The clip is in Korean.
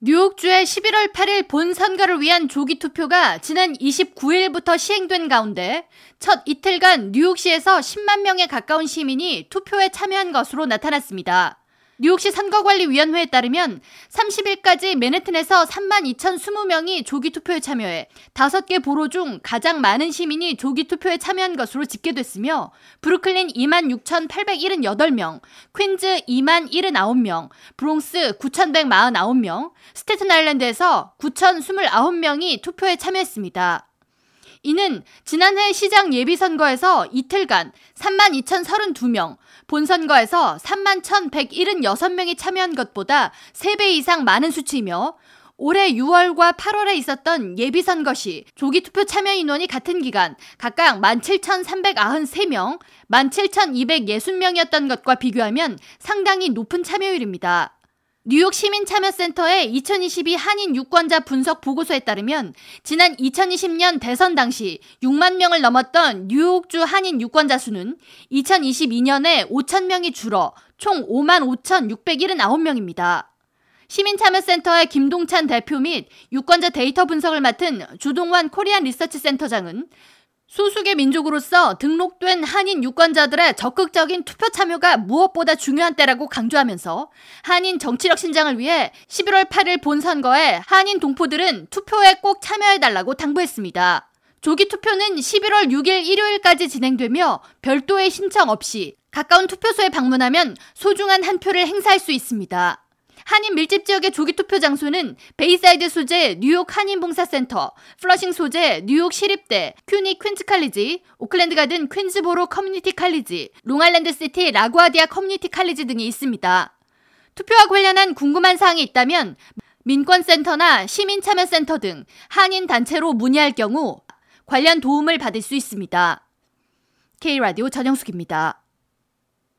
뉴욕주의 11월 8일 본 선거를 위한 조기 투표가 지난 29일부터 시행된 가운데 첫 이틀간 뉴욕시에서 10만 명에 가까운 시민이 투표에 참여한 것으로 나타났습니다. 뉴욕시 선거관리위원회에 따르면 30일까지 맨해튼에서 3만 2,020명이 조기 투표에 참여해 5개 보로 중 가장 많은 시민이 조기 투표에 참여한 것으로 집계됐으며 브루클린 2만 6,878명, 퀸즈 2만 79명, 브롱스 9,149명, 스테튼 아일랜드에서 9,029명이 투표에 참여했습니다. 이는 지난해 시장 예비선거에서 이틀간 3만 2,032명, 본선거에서 3만 1,176명이 참여한 것보다 3배 이상 많은 수치이며 올해 6월과 8월에 있었던 예비선거 시 조기 투표 참여 인원이 같은 기간 각각 17,393명, 17,260명이었던 것과 비교하면 상당히 높은 참여율입니다. 뉴욕 시민참여센터의 2022 한인 유권자 분석 보고서에 따르면 지난 2020년 대선 당시 6만 명을 넘었던 뉴욕주 한인 유권자 수는 2022년에 5천 명이 줄어 총 5만 5,679명입니다. 시민참여센터의 김동찬 대표 및 유권자 데이터 분석을 맡은 주동환 코리안 리서치 센터장은 소수의 민족으로서 등록된 한인 유권자들의 적극적인 투표 참여가 무엇보다 중요한 때라고 강조하면서 한인 정치력 신장을 위해 11월 8일 본선거에 한인 동포들은 투표에 꼭 참여해달라고 당부했습니다. 조기 투표는 11월 6일 일요일까지 진행되며 별도의 신청 없이 가까운 투표소에 방문하면 소중한 한 표를 행사할 수 있습니다. 한인 밀집 지역의 조기 투표 장소는 베이사이드 소재 뉴욕 한인봉사센터, 플러싱 소재 뉴욕 시립대, CUNY 퀸즈 칼리지, 오클랜드 가든 퀸즈보로 커뮤니티 칼리지, 롱아일랜드 시티 라구아디아 커뮤니티 칼리지 등이 있습니다. 투표와 관련한 궁금한 사항이 있다면 민권센터나 시민참여센터 등 한인 단체로 문의할 경우 관련 도움을 받을 수 있습니다. K라디오 전영숙입니다.